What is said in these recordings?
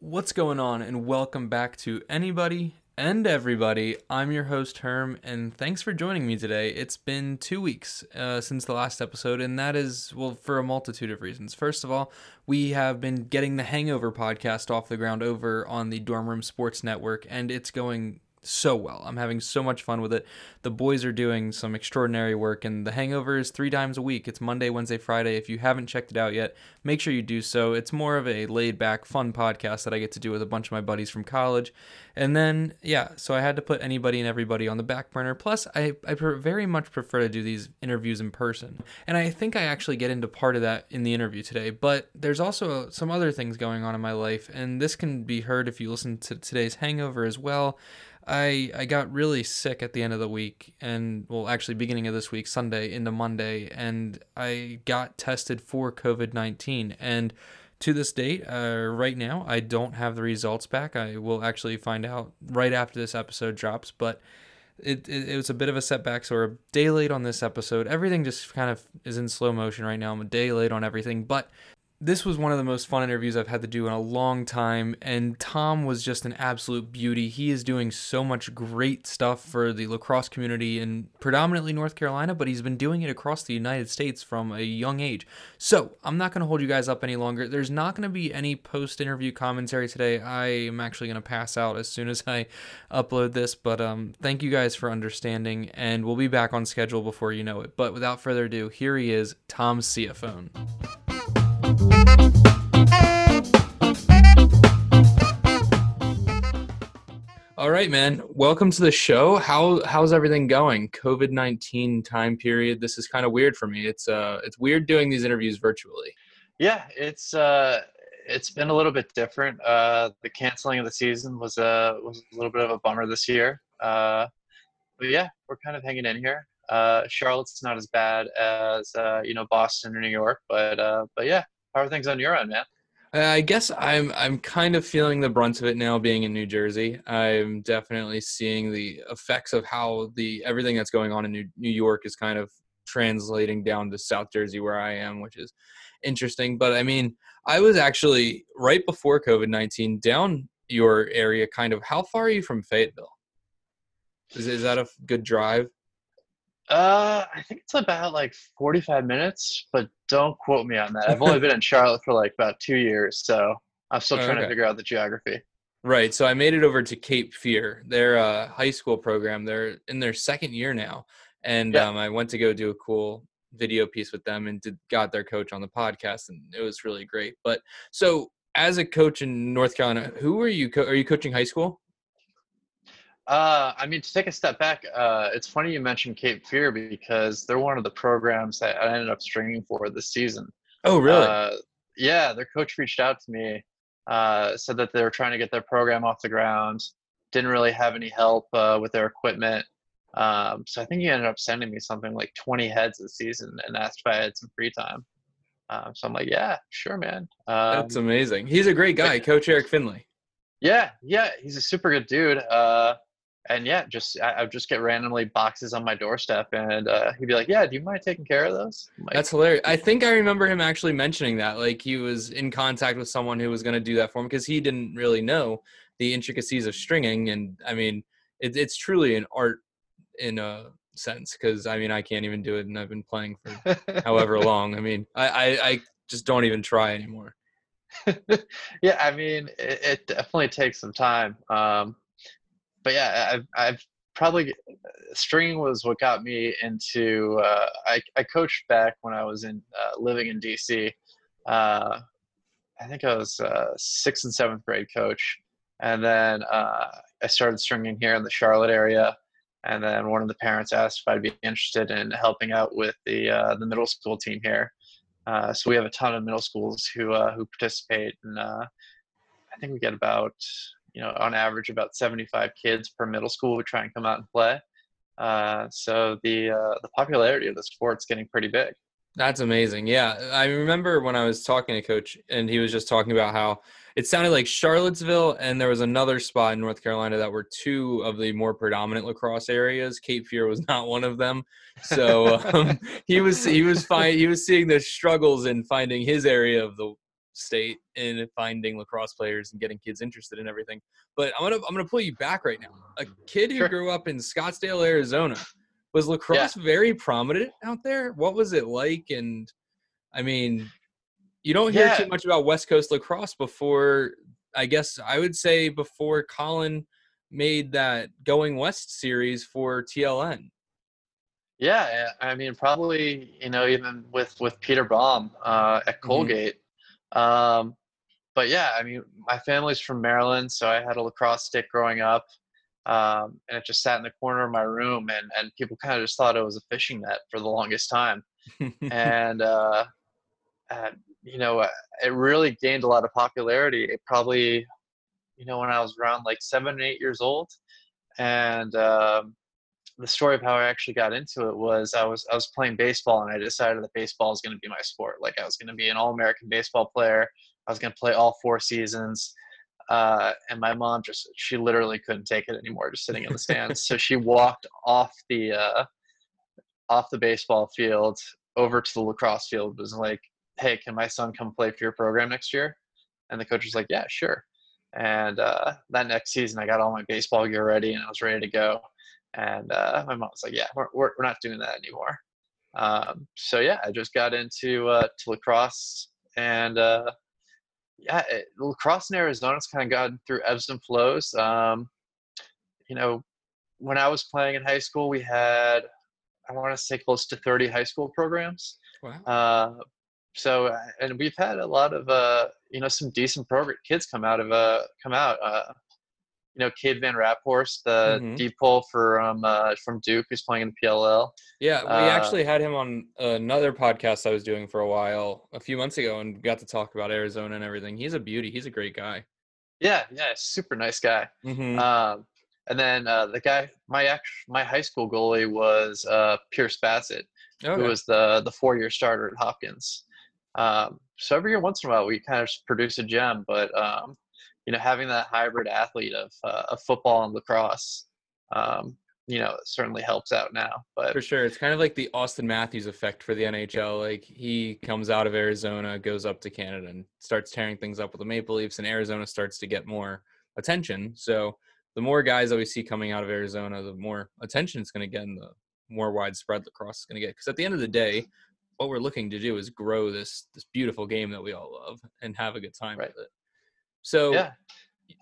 What's going on, and welcome back to Anybody and Everybody. I'm your host, Herm, and thanks for joining me today. It's been two weeks uh, since the last episode, and that is, well, for a multitude of reasons. First of all, we have been getting the Hangover podcast off the ground over on the Dorm Room Sports Network, and it's going so well. I'm having so much fun with it. The boys are doing some extraordinary work, and The Hangover is three times a week. It's Monday, Wednesday, Friday. If you haven't checked it out yet, make sure you do so. It's more of a laid back, fun podcast that I get to do with a bunch of my buddies from college. And then, yeah, so I had to put anybody and everybody on the back burner. Plus, I, I very much prefer to do these interviews in person. And I think I actually get into part of that in the interview today. But there's also some other things going on in my life, and this can be heard if you listen to today's Hangover as well. I I got really sick at the end of the week and well actually beginning of this week Sunday into Monday and I got tested for COVID-19 and to this date uh, right now I don't have the results back. I will actually find out right after this episode drops but it, it, it was a bit of a setback. So we're a day late on this episode. Everything just kind of is in slow motion right now. I'm a day late on everything but this was one of the most fun interviews I've had to do in a long time, and Tom was just an absolute beauty. He is doing so much great stuff for the lacrosse community in predominantly North Carolina, but he's been doing it across the United States from a young age. So I'm not going to hold you guys up any longer. There's not going to be any post interview commentary today. I am actually going to pass out as soon as I upload this, but um, thank you guys for understanding, and we'll be back on schedule before you know it. But without further ado, here he is, Tom Ciafone. All right, man. Welcome to the show. How how's everything going? COVID nineteen time period. This is kind of weird for me. It's uh, it's weird doing these interviews virtually. Yeah, it's uh, it's been a little bit different. Uh, the canceling of the season was a uh, was a little bit of a bummer this year. Uh, but yeah, we're kind of hanging in here. Uh, Charlotte's not as bad as uh, you know Boston or New York, but uh, but yeah, how are things on your end, man? Uh, I guess I'm I'm kind of feeling the brunt of it now being in New Jersey. I'm definitely seeing the effects of how the everything that's going on in New, New York is kind of translating down to South Jersey where I am, which is interesting. But I mean, I was actually right before COVID-19 down your area kind of how far are you from Fayetteville? Is is that a good drive? Uh, I think it's about like 45 minutes, but don't quote me on that. I've only been in Charlotte for like about two years, so I'm still trying okay. to figure out the geography. Right. So I made it over to Cape Fear. They're a high school program. They're in their second year now, and yeah. um, I went to go do a cool video piece with them and did, got their coach on the podcast, and it was really great. But so as a coach in North Carolina, who are you? Co- are you coaching high school? Uh, I mean, to take a step back, uh, it's funny you mentioned Cape Fear because they're one of the programs that I ended up stringing for this season. Oh, really? Uh, yeah, their coach reached out to me, uh, said that they were trying to get their program off the ground, didn't really have any help uh, with their equipment. Um, so I think he ended up sending me something like 20 heads this season and asked if I had some free time. Um, so I'm like, yeah, sure, man. Um, That's amazing. He's a great guy, Coach Eric Finley. Yeah, yeah, he's a super good dude. Uh, and yeah, just I, would just get randomly boxes on my doorstep, and uh, he'd be like, "Yeah, do you mind taking care of those?" Like, That's hilarious. I think I remember him actually mentioning that, like he was in contact with someone who was going to do that for him because he didn't really know the intricacies of stringing, and I mean, it, it's truly an art in a sense because I mean, I can't even do it, and I've been playing for however long. I mean, I, I, I just don't even try anymore. yeah, I mean, it, it, definitely takes some time. Um, but yeah, I've, I've probably stringing was what got me into. Uh, I, I coached back when I was in uh, living in DC. Uh, I think I was uh, sixth and seventh grade coach, and then uh, I started stringing here in the Charlotte area. And then one of the parents asked if I'd be interested in helping out with the uh, the middle school team here. so we have a ton of middle schools who who participate, and I think we get about you know, on average, about 75 kids per middle school would try and come out and play. Uh, so the uh, the popularity of the sport's getting pretty big. That's amazing. Yeah, I remember when I was talking to Coach, and he was just talking about how it sounded like Charlottesville, and there was another spot in North Carolina that were two of the more predominant lacrosse areas. Cape Fear was not one of them. So um, he was he was fine. He was seeing the struggles in finding his area of the state in finding lacrosse players and getting kids interested in everything. But I'm gonna I'm gonna pull you back right now. A kid who Sure. grew up in Scottsdale, Arizona, was lacrosse very prominent out there? What was it like? And I mean, you don't hear Yeah. too much about West Coast lacrosse before. I guess I would say before Colin made that Going West series for TLN. Yeah, yeah, I mean, probably you know even with with Peter Baum uh, at Colgate. Um, but yeah, I mean, my family's from Maryland, so I had a lacrosse stick growing up, um, and it just sat in the corner of my room, and and people kind of just thought it was a fishing net for the longest time, and uh, you know, it really gained a lot of popularity. It probably, you know, when I was around like seven, eight years old, and um, the story of how I actually got into it was I was I was playing baseball and I decided that baseball is going to be my sport. Like I was going to be an all-American baseball player. I was going to play all four seasons. Uh, and my mom just she literally couldn't take it anymore just sitting in the stands. so she walked off the uh, off the baseball field over to the lacrosse field was like, "Hey, can my son come play for your program next year?" And the coach was like, "Yeah, sure." And uh, that next season, I got all my baseball gear ready and I was ready to go. And uh, my mom was like, "Yeah, we're we're, we're not doing that anymore." Um, so yeah, I just got into uh, to lacrosse, and uh, yeah, it, lacrosse in Arizona's kind of gone through ebbs and flows. Um, you know, when I was playing in high school, we had I want to say close to 30 high school programs. wow. Uh, so uh, and we've had a lot of uh, you know some decent program kids come out of uh come out. You know, Cade Van Raphorst, the Mhm. D-pole for um uh, from Duke, who's playing in the PLL. Yeah, we Uh, actually had him on another podcast I was doing for a while a few months ago and got to talk about Arizona and everything. He's a beauty. He's a great guy. Yeah, yeah, super nice guy. Mm-hmm. Um, and then uh, the guy, my act, my high school goalie was uh, Pierce Bassett, who was the the four year starter at Hopkins. Um, so every year, once in a while, we kind of produce a gem. But um, you know, having that hybrid athlete of uh, of football and lacrosse, um, you know, certainly helps out now. But For sure. It's kind of like the Auston Matthews effect for the NHL. Like he comes out of Arizona, goes up to Canada and starts tearing things up with the Maple Leafs, and Arizona starts to get more attention. So the more guys that we see coming out of Arizona, the more attention it's going to get and the more widespread lacrosse is going to get. Because at the end of the day, what we're looking to do is grow this this beautiful game that we all love and have a good time Right. with it. So yeah,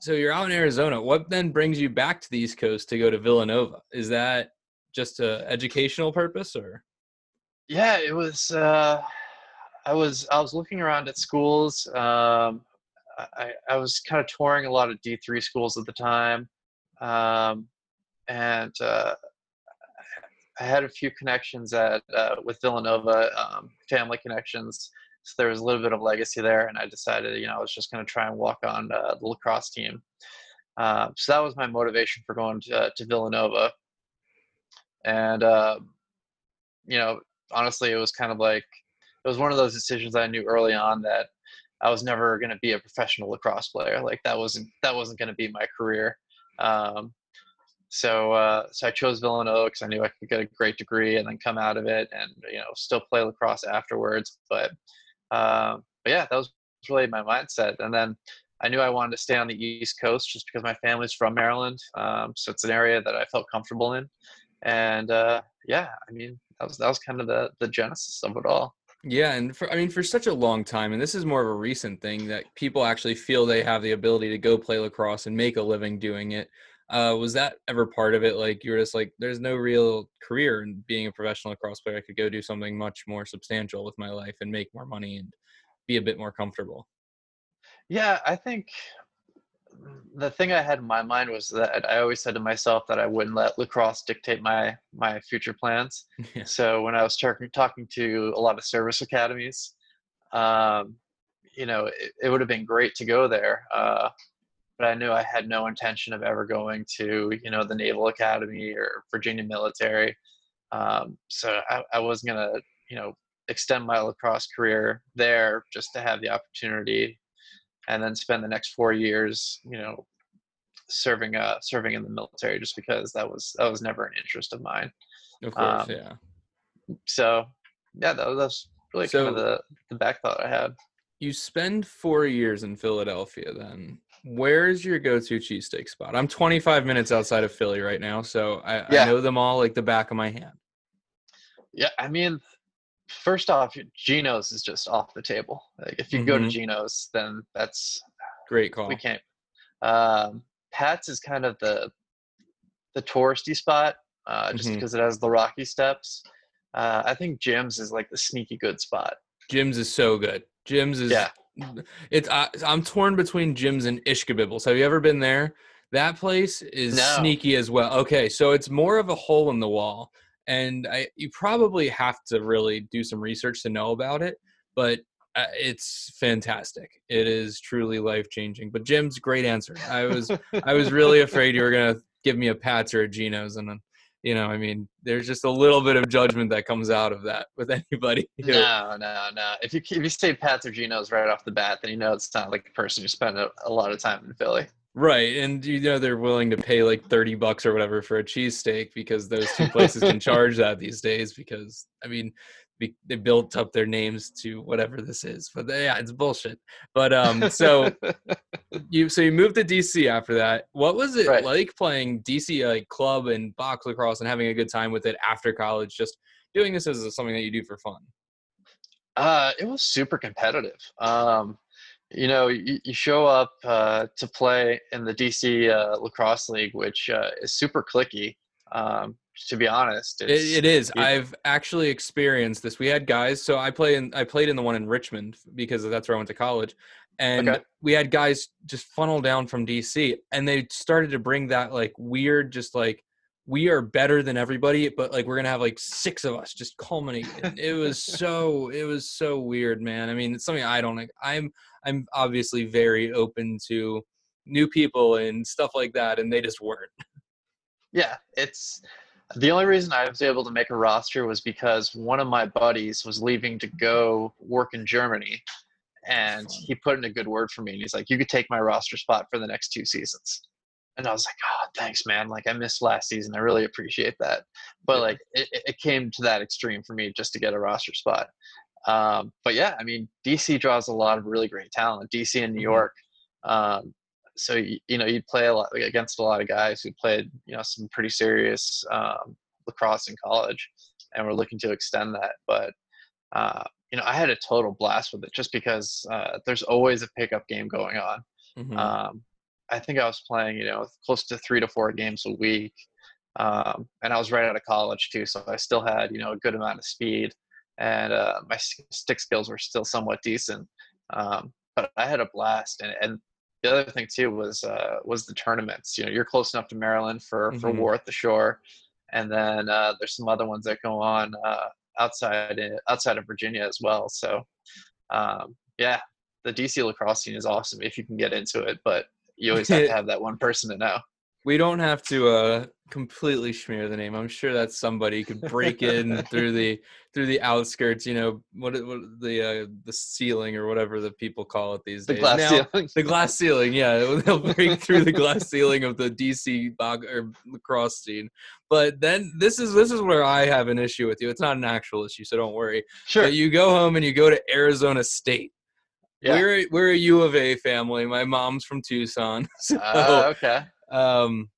so you're out in Arizona. What then brings you back to the East Coast to go to Villanova? Is that just a educational purpose or? yeah, it was. Uh, I was I was looking around at schools. Um, I I was kind of touring a lot of D three schools at the time, um, and uh, I had a few connections at uh, with Villanova, um, family connections. So there was a little bit of legacy there, and I decided, you know, I was just going to try and walk on uh, the lacrosse team. Um, so that was my motivation for going to, to Villanova. And uh, you know, honestly, it was kind of like it was one of those decisions I knew early on that I was never going to be a professional lacrosse player. Like that wasn't that wasn't going to be my career. Um, so uh, so I chose Villanova because I knew I could get a great degree and then come out of it and you know still play lacrosse afterwards. But uh, but yeah, that was really my mindset. And then I knew I wanted to stay on the East Coast just because my family's from Maryland, um, so it's an area that I felt comfortable in. And uh, yeah, I mean that was that was kind of the the genesis of it all. Yeah, and for I mean for such a long time, and this is more of a recent thing that people actually feel they have the ability to go play lacrosse and make a living doing it. Uh, was that ever part of it? Like you were just like, there's no real career in being a professional lacrosse player. I could go do something much more substantial with my life and make more money and be a bit more comfortable. Yeah, I think the thing I had in my mind was that I always said to myself that I wouldn't let lacrosse dictate my my future plans. Yeah. So when I was talking talking to a lot of service academies, um, you know, it, it would have been great to go there, uh, but I knew I had no intention of ever going to you know the Naval Academy or Virginia Military. Um, so I, I was gonna you know extend my lacrosse career there just to have the opportunity and then spend the next four years, you know, serving uh serving in the military just because that was that was never an interest of mine. Of course, Um, yeah. So yeah, that was, that's really kind of So- the the back thought I had. you spend four years in Philadelphia. Then where's your go-to cheesesteak spot? I'm 25 minutes outside of Philly right now, so I, Yeah. I know them all like the back of my hand. Yeah, I mean, first off, Geno's is just off the table. Like, if you go to Mhm. Geno's, then that's Great call. we can't. Um, Pat's is kind of the the touristy spot, uh, just Mhm. because it has the rocky steps. Uh, I think Jim's is like the sneaky good spot. Jim's is so good. Jim's is Yeah. It's I, I'm torn between Jim's and Ishkabibbles. Have you ever been there? That place is No. sneaky as well. Okay, so it's more of a hole in the wall, and I you probably have to really do some research to know about it. But uh, it's fantastic. It is truly life changing. But Jim's great answer. I was I was really afraid you were gonna give me a Pats or a Geno's, and then you know, I mean, there's just a little bit of judgment that comes out of that with anybody. who- No, no, no. If you if you say Pat's or Geno's right off the bat, then you know it's not like a person who spent a, a lot of time in Philly. Right, and you know they're willing to pay like thirty bucks or whatever for a cheesesteak because those two places can charge that these days. Because I mean, they built up their names to whatever this is, but they, yeah, it's bullshit. But um, so you so you moved to DC after that. What was it Right. like playing DC like club and box lacrosse and having a good time with it after college? Just doing this as something that you do for fun. Uh, it was super competitive. Um, you know, you, you show up uh, to play in the DC uh, lacrosse league, which uh, is super cliquey. Um, to be honest, It, it is. I've actually experienced this. We had guys. So I play in. I played in the one in Richmond because that's where I went to college, and Okay. we had guys just funnel down from DC, and they started to bring that like weird, just like we are better than everybody, but like we're gonna have like six of us just culminate. It was so. It was so weird, man. I mean, it's something I don't like. I'm. I'm obviously very open to new people and stuff like that, and they just weren't. yeah, it's the only reason I was able to make a roster was because one of my buddies was leaving to go work in Germany, and he put in a good word for me. And he's like, "You could take my roster spot for the next two seasons." And I was like, "Oh, thanks, man! Like I missed last season. I really appreciate that." But like it, it came to that extreme for me just to get a roster spot. Um, but yeah, I mean, DC draws a lot of really great talent. DC and New Mhm. York. Um, so you, know you'd play a lot against a lot of guys who played you know some pretty serious um, lacrosse in college and we're looking to extend that but uh, you know i had a total blast with it just because uh, there's always a pickup game going on Mhm. um, i think i was playing you know close to three to four games a week um, and i was right out of college too so i still had you know a good amount of speed and uh, my stick skills were still somewhat decent um, but i had a blast and, and the other thing too was uh, was the tournaments. You know, you're close enough to Maryland for for Mhm. War at the Shore, and then uh, there's some other ones that go on uh, outside outside of Virginia as well. So, um, yeah, the DC lacrosse scene is awesome if you can get into it, but you always have to have that one person to know. We don't have to uh, completely smear the name. I'm sure that somebody could break in through the through the outskirts. You know what, what the uh, the ceiling or whatever the people call it these The days. glass Now- ceiling. The glass ceiling, yeah, they'll break through the glass ceiling of the DC bog or lacrosse scene. But then this is this is where I have an issue with you. It's not an actual issue, so don't worry. Sure. But you go home and you go to Arizona State. Yeah. We're we're a U of A family. My mom's from Tucson, so Uh, okay. Um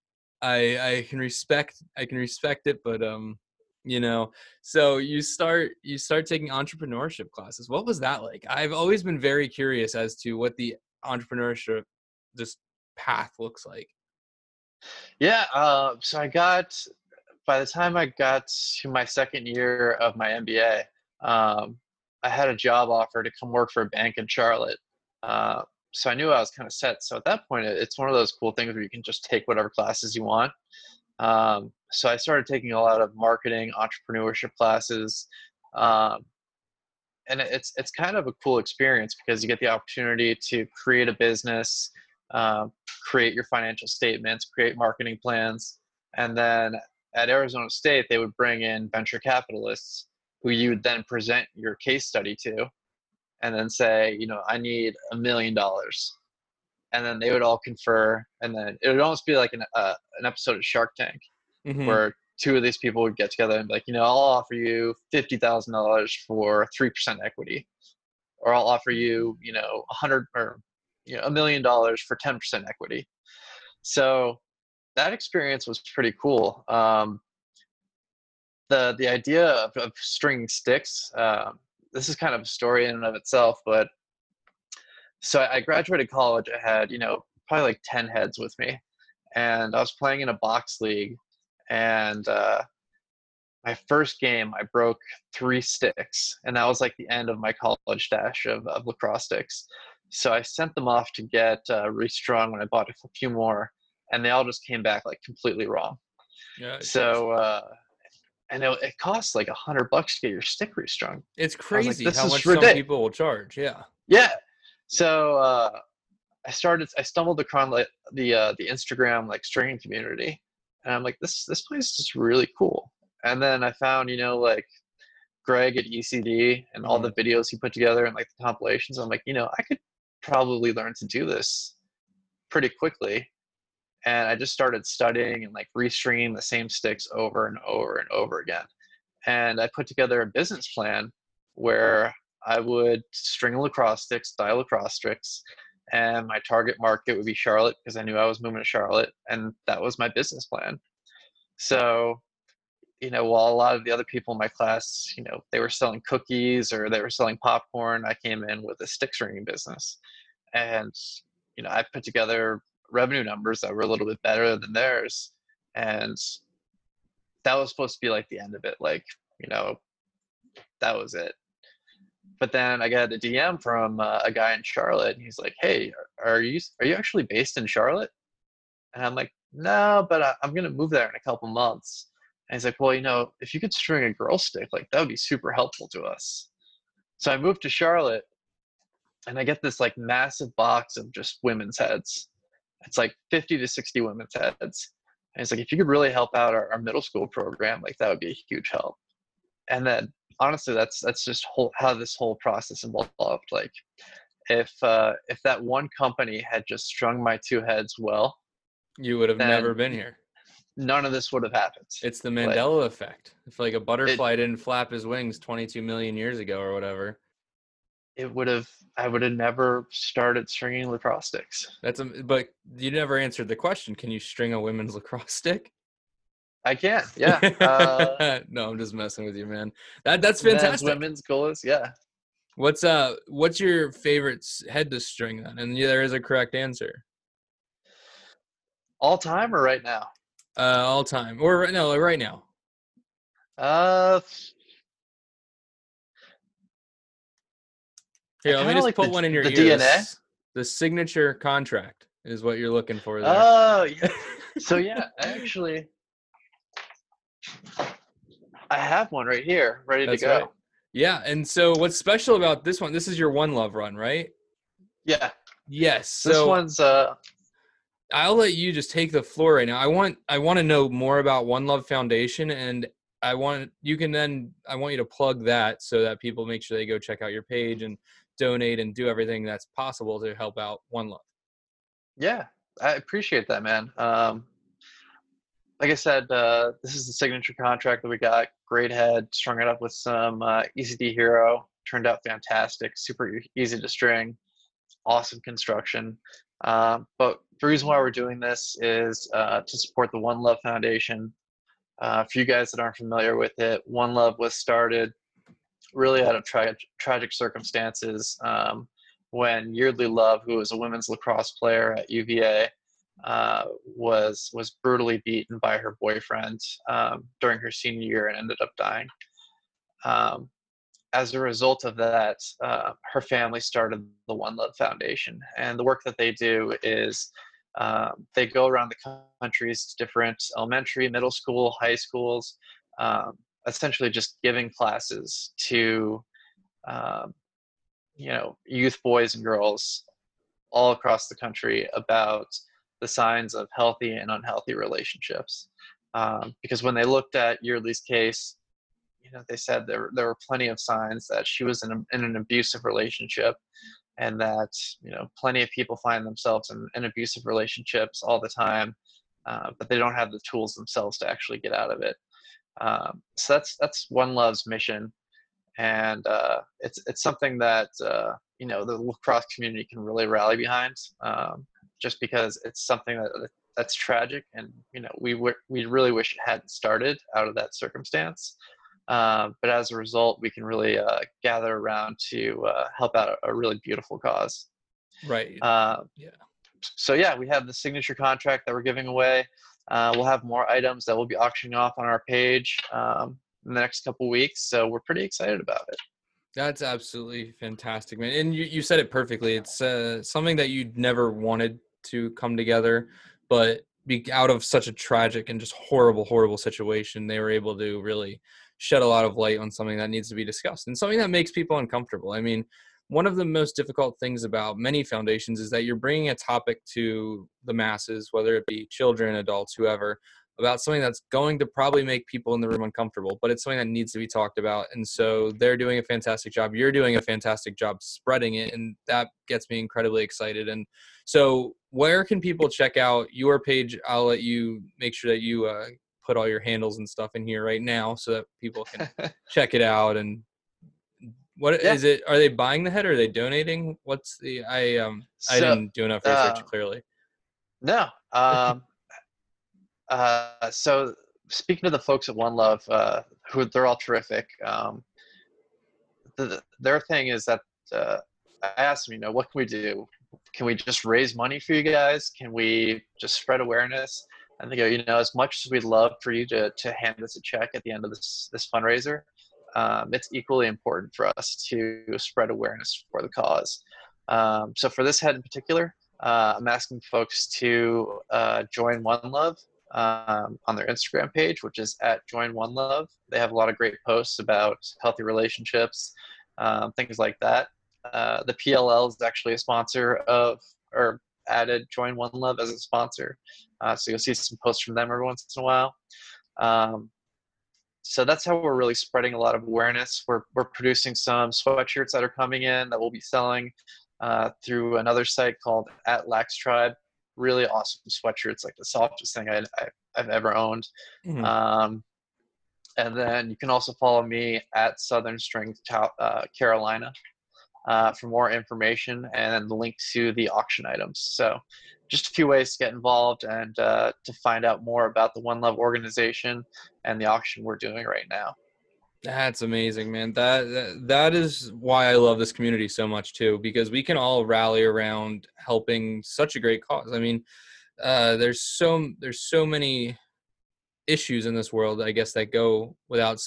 i i can respect i can respect it but um you know so you start you start taking entrepreneurship classes what was that like i've always been very curious as to what the entrepreneurship just path looks like Yeah. Uh, so I got, by the time I got to my second year of my MBA, um, I had a job offer to come work for a bank in Charlotte. Uh, so I knew I was kind of set. So at that point, it's one of those cool things where you can just take whatever classes you want. Um, so I started taking a lot of marketing, entrepreneurship classes. Um, and it's it's kind of a cool experience because you get the opportunity to create a business, um, create your financial statements, create marketing plans, and then at Arizona State they would bring in venture capitalists who you would then present your case study to, and then say, you know, I need a million dollars, and then they would all confer, and then it would almost be like an uh, an episode of Shark Tank Mhm. where two of these people would get together and be like, you know, I'll offer you fifty thousand dollars for three percent equity, or I'll offer you, you know, a hundred or you know a million dollars for 10% equity. So that experience was pretty cool. Um, the the idea of, of stringing sticks. Uh, this is kind of a story in and of itself, but so I graduated college. I had you know probably like 10 heads with me, and I was playing in a box league, and uh, my first game I broke three sticks, and that was like the end of my college stash of, of lacrosse sticks. So I sent them off to get uh, restrung when I bought a few more, and they all just came back like completely wrong. Yeah. So uh, and it, it costs like a hundred bucks to get your stick restrung. It's crazy like, how much ridiculous. some people will charge. Yeah. Yeah. So uh, I started. I stumbled across like the uh, the Instagram like stringing community, and I'm like, this this place is just really cool. And then I found you know like Greg at ECD and all the mm-hmm. videos he put together and like the compilations. I'm like, you know, I could probably learn to do this pretty quickly and I just started studying and like restringing the same sticks over and over and over again. And I put together a business plan where I would string lacrosse sticks, dye lacrosse sticks, and my target market would be Charlotte because I knew I was moving to Charlotte, and that was my business plan. So, you know, while a lot of the other people in my class, you know, they were selling cookies or they were selling popcorn, I came in with a stick stringing business, and you know, I put together revenue numbers that were a little bit better than theirs. And that was supposed to be like the end of it like you know that was it. But then i got a dm from uh, a guy in charlotte and he's like hey are you are you actually based in charlotte? And i'm like no but I, i'm gonna move there in a couple months. And he's like well you know if you could string a girl stick like that would be super helpful to us. So i moved to charlotte and i get this like massive box of just women's heads it's like 50 to 60 women's heads. And it's like, if you could really help out our, our middle school program, like that would be a huge help. And then honestly, that's, that's just whole, how this whole process evolved. Like if, uh, if that one company had just strung my two heads well, you would have never been here. None of this would have happened. It's the Mandela like, effect. If like a butterfly it, didn't flap his wings 22 million years ago or whatever, it would have I would have never started stringing lacrosse sticks. That's a, but you never answered the question. Can you string a women's lacrosse stick? I can't. Yeah. Uh, no, I'm just messing with you, man. That that's fantastic. women's goalies, yeah. What's uh what's your favorite head to string then? And there is a correct answer. All time or right now? Uh all time. Or right now, right now. Uh Here, let me just like put the, one in your the ears. DNA. The signature contract is what you're looking for there. Oh, yeah. so yeah, actually, I have one right here, ready That's to go. Right. Yeah, and so what's special about this one? This is your one love run, right? Yeah. Yes. So this one's uh I'll let you just take the floor right now. I want I want to know more about One Love Foundation and I want you can then I want you to plug that so that people make sure they go check out your page and donate and do everything that's possible to help out One Love. Yeah, I appreciate that, man. Um, like I said, uh, this is the signature contract that we got. Great head, strung it up with some uh, ECD Hero. Turned out fantastic, super easy to string, awesome construction. Uh, but the reason why we're doing this is uh, to support the One Love Foundation. Uh, for you guys that aren't familiar with it, One Love was started really out of tra- tragic circumstances um, when Yeardley Love, who was a women's lacrosse player at UVA, uh, was was brutally beaten by her boyfriend um, during her senior year and ended up dying. Um, as a result of that, uh, her family started the One Love Foundation, and the work that they do is um, they go around the countries to different elementary, middle school, high schools, um, essentially just giving classes to um, you know youth boys and girls all across the country about the signs of healthy and unhealthy relationships. Um, because when they looked at Yeardley's case you know they said there, there were plenty of signs that she was in, a, in an abusive relationship and that you know plenty of people find themselves in, in abusive relationships all the time uh, but they don't have the tools themselves to actually get out of it um, so that's that's One Love's mission, and uh, it's it's something that uh, you know the lacrosse community can really rally behind, um, just because it's something that that's tragic, and you know we w- we really wish it hadn't started out of that circumstance. Uh, but as a result, we can really uh, gather around to uh, help out a, a, really beautiful cause. Right. Uh, yeah. So yeah, we have the signature contract that we're giving away. Uh, we'll have more items that we'll be auctioning off on our page um, in the next couple weeks. So we're pretty excited about it. That's absolutely fantastic, man. And you, you said it perfectly. It's uh, something that you'd never wanted to come together, but be out of such a tragic and just horrible, horrible situation, they were able to really shed a lot of light on something that needs to be discussed and something that makes people uncomfortable. I mean, one of the most difficult things about many foundations is that you're bringing a topic to the masses, whether it be children, adults, whoever, about something that's going to probably make people in the room uncomfortable, but it's something that needs to be talked about. And so they're doing a fantastic job. You're doing a fantastic job spreading it. And that gets me incredibly excited. And so, where can people check out your page? I'll let you make sure that you uh, put all your handles and stuff in here right now so that people can check it out and what yeah. is it? Are they buying the head or are they donating? What's the I um so, I didn't do enough research uh, clearly. No. Um uh so speaking to the folks at One Love, uh who they're all terrific. Um the, their thing is that uh I asked them, you know, what can we do? Can we just raise money for you guys? Can we just spread awareness? And they go, you know, as much as we'd love for you to to hand us a check at the end of this this fundraiser, um, it's equally important for us to spread awareness for the cause. Um, so for this head in particular, uh, I'm asking folks to uh, join One Love um, on their Instagram page, which is at Join One Love. They have a lot of great posts about healthy relationships, um, things like that. Uh, the PLL is actually a sponsor of, or added Join One Love as a sponsor. Uh, so you'll see some posts from them every once in a while. Um, so that's how we're really spreading a lot of awareness. We're, we're producing some sweatshirts that are coming in that we'll be selling uh, through another site called at Lax Tribe. Really awesome sweatshirts, like the softest thing I, I, have ever owned. Mm-hmm. Um, and then you can also follow me at Southern Strength uh, Carolina uh, for more information and the link to the auction items. So just a few ways to get involved and uh, to find out more about the One Love organization and the auction we're doing right now. That's amazing, man. That that is why I love this community so much too, because we can all rally around helping such a great cause. I mean, uh, there's so there's so many issues in this world, I guess, that go without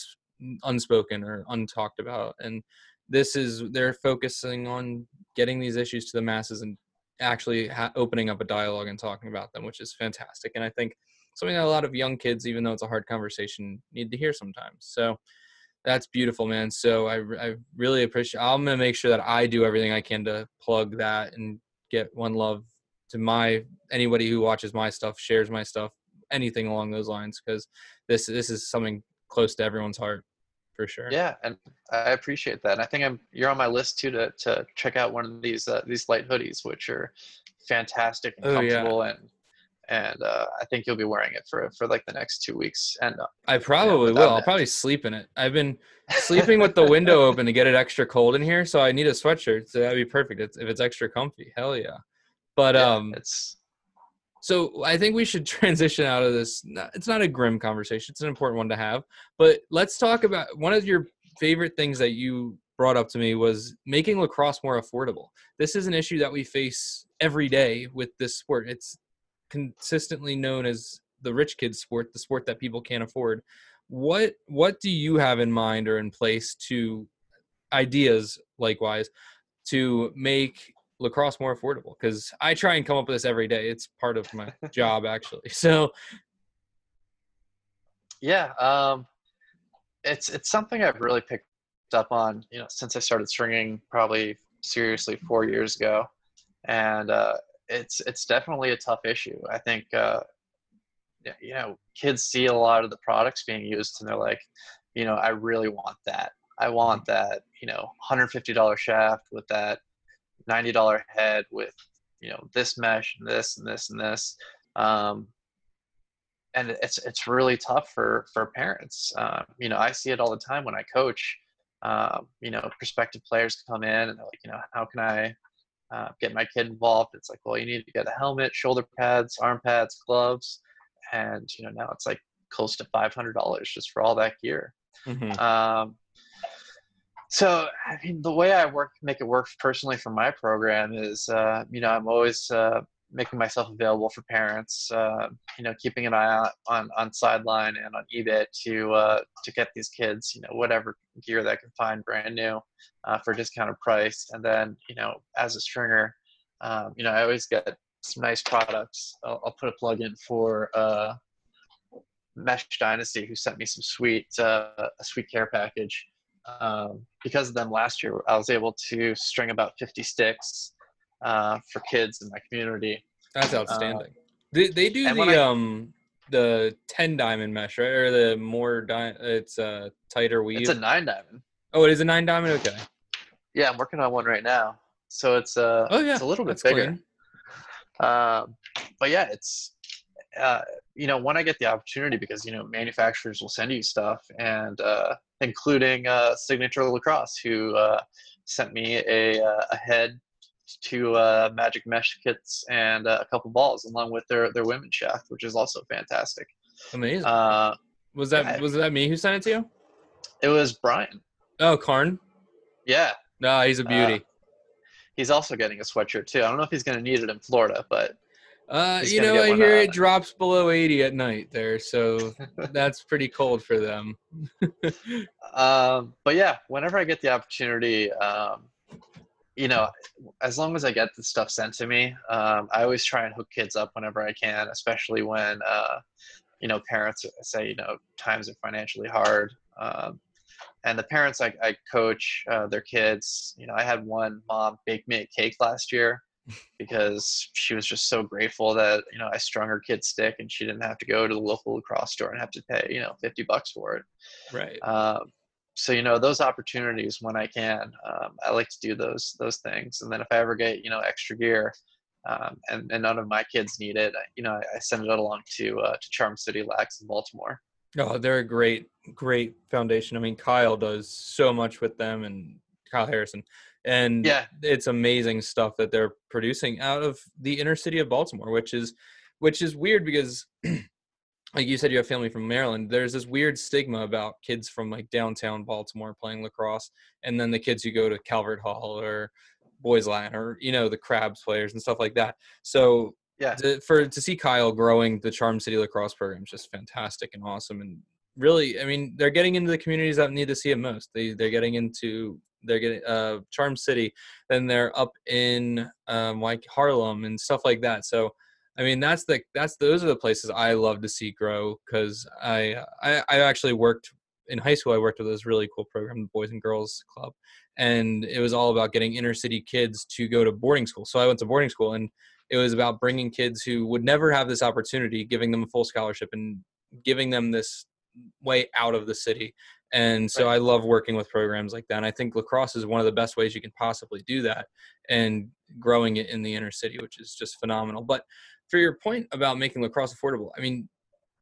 unspoken or untalked about, and this is they're focusing on getting these issues to the masses and actually ha- opening up a dialogue and talking about them, which is fantastic. And I think something that a lot of young kids, even though it's a hard conversation, need to hear sometimes. So that's beautiful, man. So I, I really appreciate. I'm gonna make sure that I do everything I can to plug that and get one love to my anybody who watches my stuff, shares my stuff, anything along those lines, because this this is something close to everyone's heart for sure. Yeah, and I appreciate that. And I think I'm you're on my list too to to check out one of these uh, these light hoodies, which are fantastic and comfortable oh, yeah. and and uh, I think you'll be wearing it for for like the next two weeks. And uh, I probably will. I'll probably sleep in it. I've been sleeping with the window open to get it extra cold in here, so I need a sweatshirt. So that'd be perfect. It's, if it's extra comfy, hell yeah. But yeah, um, it's so I think we should transition out of this. It's not a grim conversation. It's an important one to have. But let's talk about one of your favorite things that you brought up to me was making lacrosse more affordable. This is an issue that we face every day with this sport. It's consistently known as the rich kids sport, the sport that people can't afford. What what do you have in mind or in place to ideas likewise to make lacrosse more affordable? Because I try and come up with this every day. It's part of my job actually. So yeah, um, it's it's something I've really picked up on, you know, since I started stringing probably seriously four years ago, and uh, it's it's definitely a tough issue. I think uh, you know kids see a lot of the products being used and they're like, you know, I really want that. I want that. You know, $150 shaft with that $90 head with you know this mesh and this and this and this. Um, and it's it's really tough for for parents. Uh, you know, I see it all the time when I coach. um, you know, prospective players come in and they're like, you know, how can I uh, get my kid involved? It's like, well, you need to get a helmet, shoulder pads, arm pads, gloves, and you know, now it's like close to five hundred dollars just for all that gear. Mm-hmm. Um, so, I mean, the way I work, make it work personally for my program is, uh, you know, I'm always uh, making myself available for parents. Uh, you know, keeping an eye out on on sideline and on eBay to uh, to get these kids, you know, whatever gear they can find brand new uh, for discounted price. And then, you know, as a stringer, um, you know, I always get some nice products. I'll, I'll put a plug in for uh, Mesh Dynasty, who sent me some sweet a sweet care package. Um, because of them last year, I was able to string about 50 sticks uh, for kids in my community. That's uh, outstanding. Uh, they, they do the I, um the ten diamond mesh, right? Or the more di- it's a tighter weave. It's a nine diamond. Oh, it is a nine diamond. Okay. Yeah, I'm working on one right now. So it's uh oh yeah, it's a little bit bigger. Um, but yeah, it's uh, you know when I get the opportunity because you know manufacturers will send you stuff and uh, including uh, Signature Lacrosse who uh, sent me a, uh, a head to uh, magic mesh kits and uh, a couple balls along with their their women's shaft, which is also fantastic. Amazing. Uh, was that I, was that me who sent it to you? It was Brian. Oh, Karn. Yeah. No, he's a beauty. He's also getting a sweatshirt too. I don't know if he's going to need it in Florida, but. Uh, you know, I hear uh, it drops below 80 at night there, so that's pretty cold for them. um, but yeah, whenever I get the opportunity, um, you know, as long as I get the stuff sent to me, um, I always try and hook kids up whenever I can, especially when, uh, you know, parents say, you know, times are financially hard. Um, and the parents I, I coach, uh, their kids, you know, I had one mom bake me a cake last year because she was just so grateful that, you know, I strung her kid's stick and she didn't have to go to the local lacrosse store and have to pay, you know, 50 bucks for it. Right. Um, so you know those opportunities when I can, um, I like to do those those things. And then if I ever get you know extra gear, um, and, and none of my kids need it, you know I, I send it along to uh, to Charm City Lax in Baltimore. Oh, they're a great great foundation. I mean, Kyle does so much with them, and Kyle Harrison, and yeah, it's amazing stuff that they're producing out of the inner city of Baltimore, which is which is weird because like you said you have family from maryland. There's this weird stigma about kids from like downtown baltimore playing lacrosse and then the kids who go to calvert hall or boys latin or you know the crabs players and stuff like that. So yeah. to, for to see kyle growing the charm city lacrosse program is just fantastic and awesome and really i mean they're getting into the communities that need to see it most they they're getting into they're getting uh charm city then they're up in um like harlem and stuff like that so I mean, that's the that's those are the places I love to see grow because I, I I actually worked in high school. I worked with this really cool program, the Boys and Girls Club, and it was all about getting inner city kids to go to boarding school. So I went to boarding school, and it was about bringing kids who would never have this opportunity, giving them a full scholarship, and giving them this way out of the city. And so right. I love working with programs like that. And I think lacrosse is one of the best ways you can possibly do that and growing it in the inner city, which is just phenomenal. But for your point about making lacrosse affordable, I mean,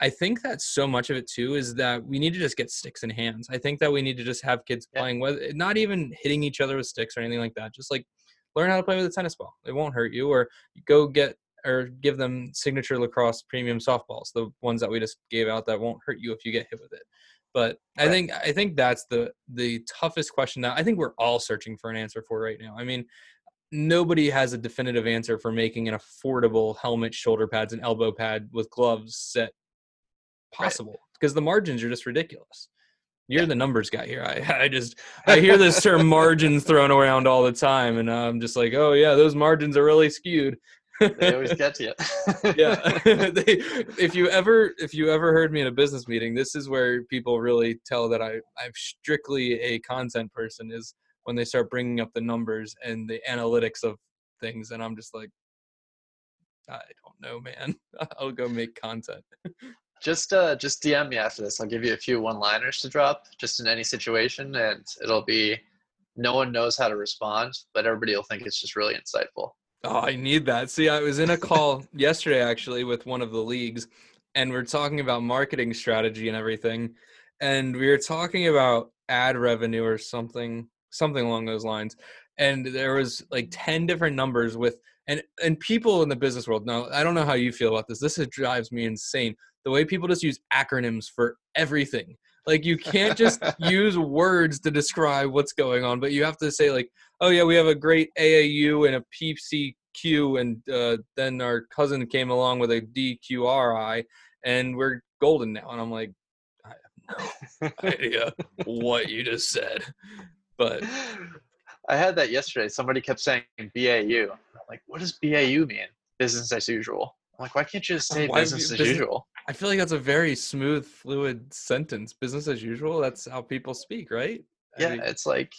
I think that so much of it too is that we need to just get sticks in hands. I think that we need to just have kids yeah. playing with not even hitting each other with sticks or anything like that. Just like learn how to play with a tennis ball. It won't hurt you. Or go get or give them signature lacrosse premium softballs, the ones that we just gave out that won't hurt you if you get hit with it. But right. I think I think that's the the toughest question that I think we're all searching for an answer for right now. I mean, nobody has a definitive answer for making an affordable helmet, shoulder pads, and elbow pad with gloves set possible right. because the margins are just ridiculous. You're yeah. the numbers guy here. I, I just I hear this term margins thrown around all the time, and I'm just like, oh yeah, those margins are really skewed. They always get to you. yeah, they, if you ever if you ever heard me in a business meeting, this is where people really tell that I I'm strictly a content person. Is when they start bringing up the numbers and the analytics of things and i'm just like i don't know man i'll go make content just uh just dm me after this i'll give you a few one liners to drop just in any situation and it'll be no one knows how to respond but everybody will think it's just really insightful oh i need that. See i was in a call yesterday actually with one of the leagues and we're talking about marketing strategy and everything and we were talking about ad revenue or something something along those lines and there was like 10 different numbers with and and people in the business world now i don't know how you feel about this this drives me insane the way people just use acronyms for everything like you can't just use words to describe what's going on but you have to say like oh yeah we have a great aau and a pcq and uh, then our cousin came along with a dqri and we're golden now and i'm like i have no idea what you just said but I had that yesterday. Somebody kept saying BAU. I'm like, what does BAU mean? Business as usual. I'm like, why can't you just say Why business bu- as business- usual? I feel like that's a very smooth, fluid sentence. Business as usual. That's how people speak, right? I Yeah, mean, it's like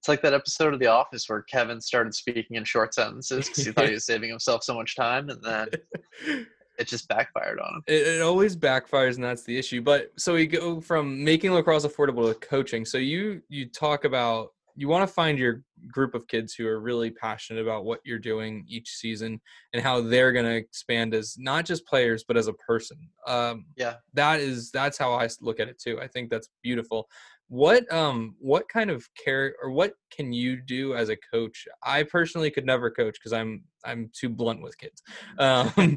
it's like that episode of The Office where Kevin started speaking in short sentences because he thought he was saving himself so much time, and then it just backfired on him. it, it always backfires, and that's the issue. But so we go from making lacrosse affordable to coaching. So you you talk about you want to find your group of kids who are really passionate about what you're doing each season and how they're going to expand as not just players but as a person. Um, Yeah. that is that's how I look at it too. I think that's beautiful. What um what kind of care or what can you do as a coach? I personally could never coach because I'm I'm too blunt with kids. Um,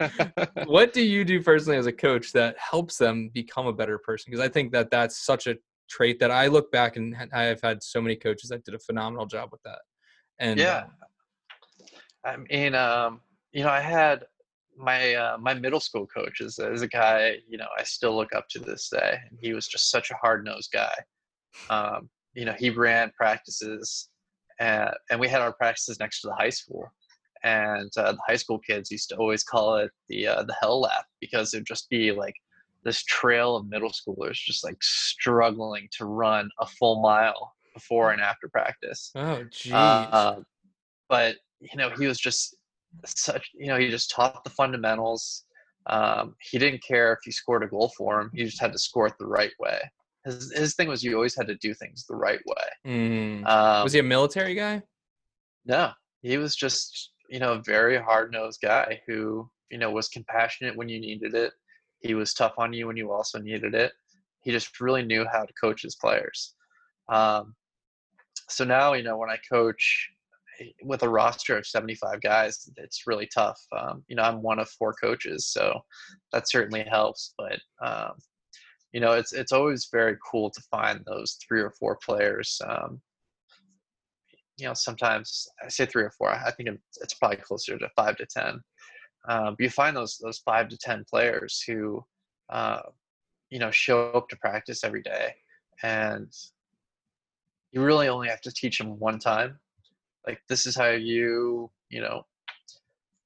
what do you do personally as a coach that helps them become a better person? Because I think that that's such a trait that I look back and I have had so many coaches that did a phenomenal job with that. And Yeah. um, I mean, um, you know, I had my uh, my middle school coach is, is a guy you know I still look up to this day. And he was just such a hard nosed guy. Um, you know, he ran practices, and, and we had our practices next to the high school. And uh, the high school kids used to always call it the uh, the hell lap because it'd just be like this trail of middle schoolers just like struggling to run a full mile before and after practice. oh geez, Uh, but you know, he was just such. You know, he just taught the fundamentals. Um, he didn't care if you scored a goal for him. He just had to score it the right way. His his thing was you always had to do things the right way. Mm. Um, was he a military guy? no, he was just you know a very hard nosed guy who you know was compassionate when you needed it. He was tough on you when you also needed it. He just really knew how to coach his players. Um, so now you know when I coach eh, with a roster of 75 guys, it's really tough. Um, you know I'm one of four coaches, so that certainly helps. But um, you know it's it's always very cool to find those three or four players um, you know, sometimes I say three or four. I think it's, probably closer to five to ten. But you find those those five to ten players who, uh, you know, show up to practice every day, and you really only have to teach them one time. Like this is how you, you know,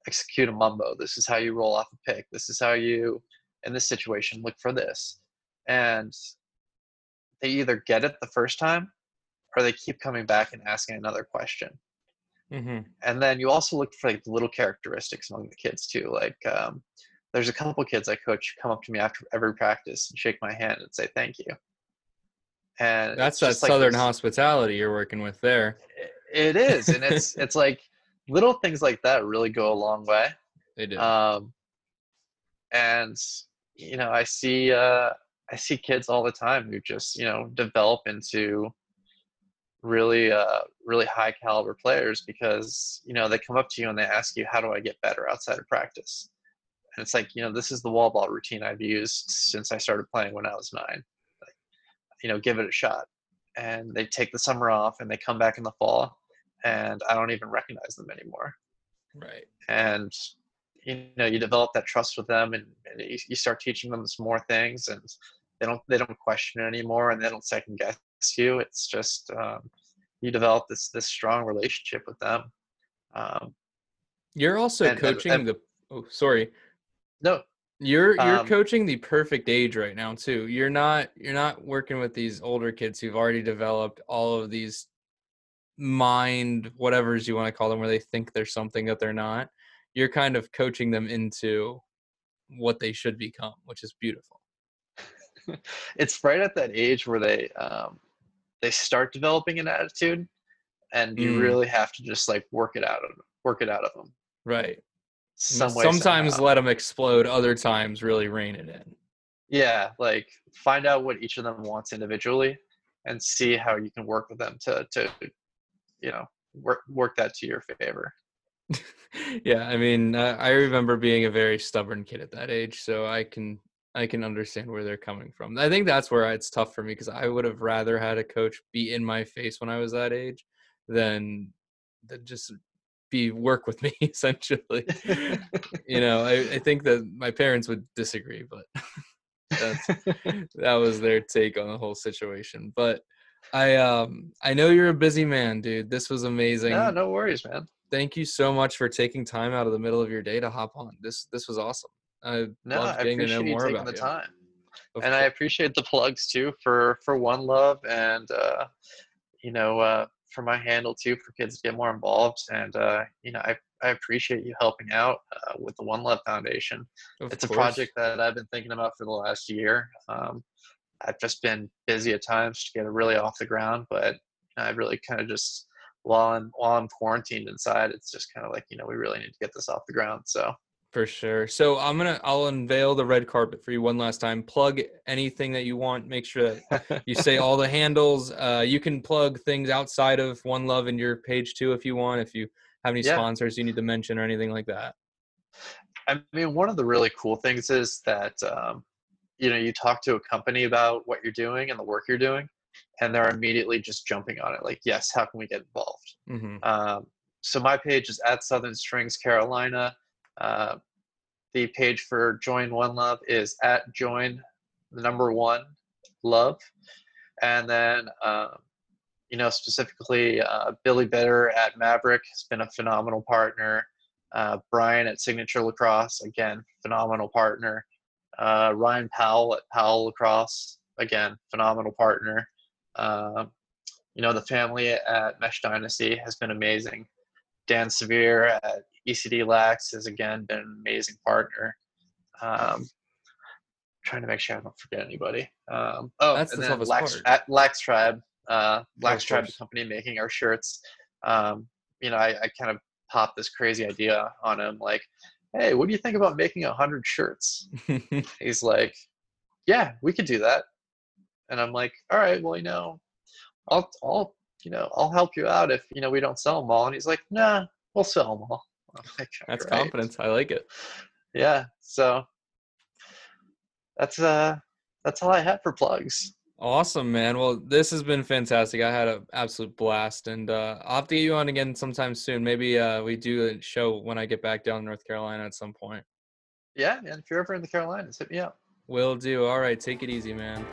execute a mumbo. This is how you roll off a pick. This is how you, in this situation, look for this, and they either get it the first time or they keep coming back and asking another question. hmm And then you also look for like little characteristics among the kids too. Like um, there's a couple kids I coach come up to me after every practice and shake my hand and say thank you. And That's that like southern this- hospitality you're working with there. It is, and it's it's like little things like that really go a long way. They did. Um, and you know, I see uh, I see kids all the time who just you know develop into really uh, really high caliber players because you know they come up to you and they ask you how do I get better outside of practice, and it's like you know this is the wall ball routine I've used since I started playing when I was nine. You know, give it a shot, and they take the summer off and they come back in the fall, and I don't even recognize them anymore right. and you know you develop that trust with them and, and you, you start teaching them some more things and they don't they don't question it anymore and they don't second guess you it's just um, you develop this this strong relationship with them um, You're also and- coaching and- the. Oh, sorry. no You're you're Um, coaching the perfect age right now too. You're not you're not working with these older kids who've already developed all of these mind whatever's you want to call them where they think they're something that they're not. You're kind of coaching them into what they should become, which is beautiful. it's right at that age where they um, they start developing an attitude and you Mm. really have to just like work it out of work it out of them Right. Some way, Sometimes somehow. let them explode, other times really rein it in. Yeah, like find out what each of them wants individually and see how you can work with them to to you know work work that to your favor yeah i mean uh, i remember being a very stubborn kid at that age so i can i can understand where they're coming from i think that's where it's tough for me because i would have rather had a coach be in my face when i was that age than than just be work with me essentially. You know I, I think that my parents would disagree but that's that was their take on the whole situation. But i um i know you're a busy man dude. This was amazing. No no worries man. Thank you so much for taking time out of the middle of your day to hop on. This this was awesome. I no loved getting to know more taking about the you. time. Of and i appreciate the plugs too for for one love and uh you know uh for my handle too for kids to get more involved and uh you know i i appreciate you helping out uh, with the one love foundation Of it's a project that I've been thinking about for the last year. Um, I've just been busy at times to get it really off the ground, but I really kind of just while I'm while I'm quarantined inside, it's just kind of like you know we really need to get this off the ground. So For sure. So I'm gonna I'll unveil the red carpet for you one last time. Plug anything that you want. Make sure that you say all the handles. Uh, you can plug things outside of One Love in your page too if you want. If you have any Yeah. sponsors you need to mention or anything like that. I mean, one of the really cool things is that um, you know you talk to a company about what you're doing and the work you're doing, and they're immediately just jumping on it. Like, yes, how can we get involved? hmm Um, so my page is at Southern Strings Carolina. Uh, the page for Join One Love is at Join the number one love, and then um, you know specifically uh, Billy Bitter at Maverik has been a phenomenal partner. Uh, Brian at Signature Lacrosse again phenomenal partner. Uh, Ryan Powell at Powell Lacrosse again phenomenal partner. Um, you know the family at Mesh Dynasty has been amazing. Dan Severe at ECD Lax has again been an amazing partner. Um, trying to make sure I don't forget anybody. Um, oh, That's and the then Lax, at Lax Tribe, uh, Lax Tribe, the company making our shirts. Um, you know, I, I kind of popped this crazy idea on him, like, "Hey, what do you think about making a hundred shirts?" He's like, "Yeah, we could do that." And I'm like, "All right, well, you know, I'll, I'll, you know, I'll help you out if you know we don't sell them all." And he's like, "Nah, we'll sell them all." Like, That's confidence. I like it. Yeah, so that's uh, that's all I have for plugs. Awesome, man. Well, this has been fantastic. I had an absolute blast, and uh, I'll have to get you on again sometime soon. Maybe uh, we do a show when I get back down to North Carolina at some point. Yeah, man. If you're ever in the Carolinas, hit me up. Will do. All right. Take it easy, man.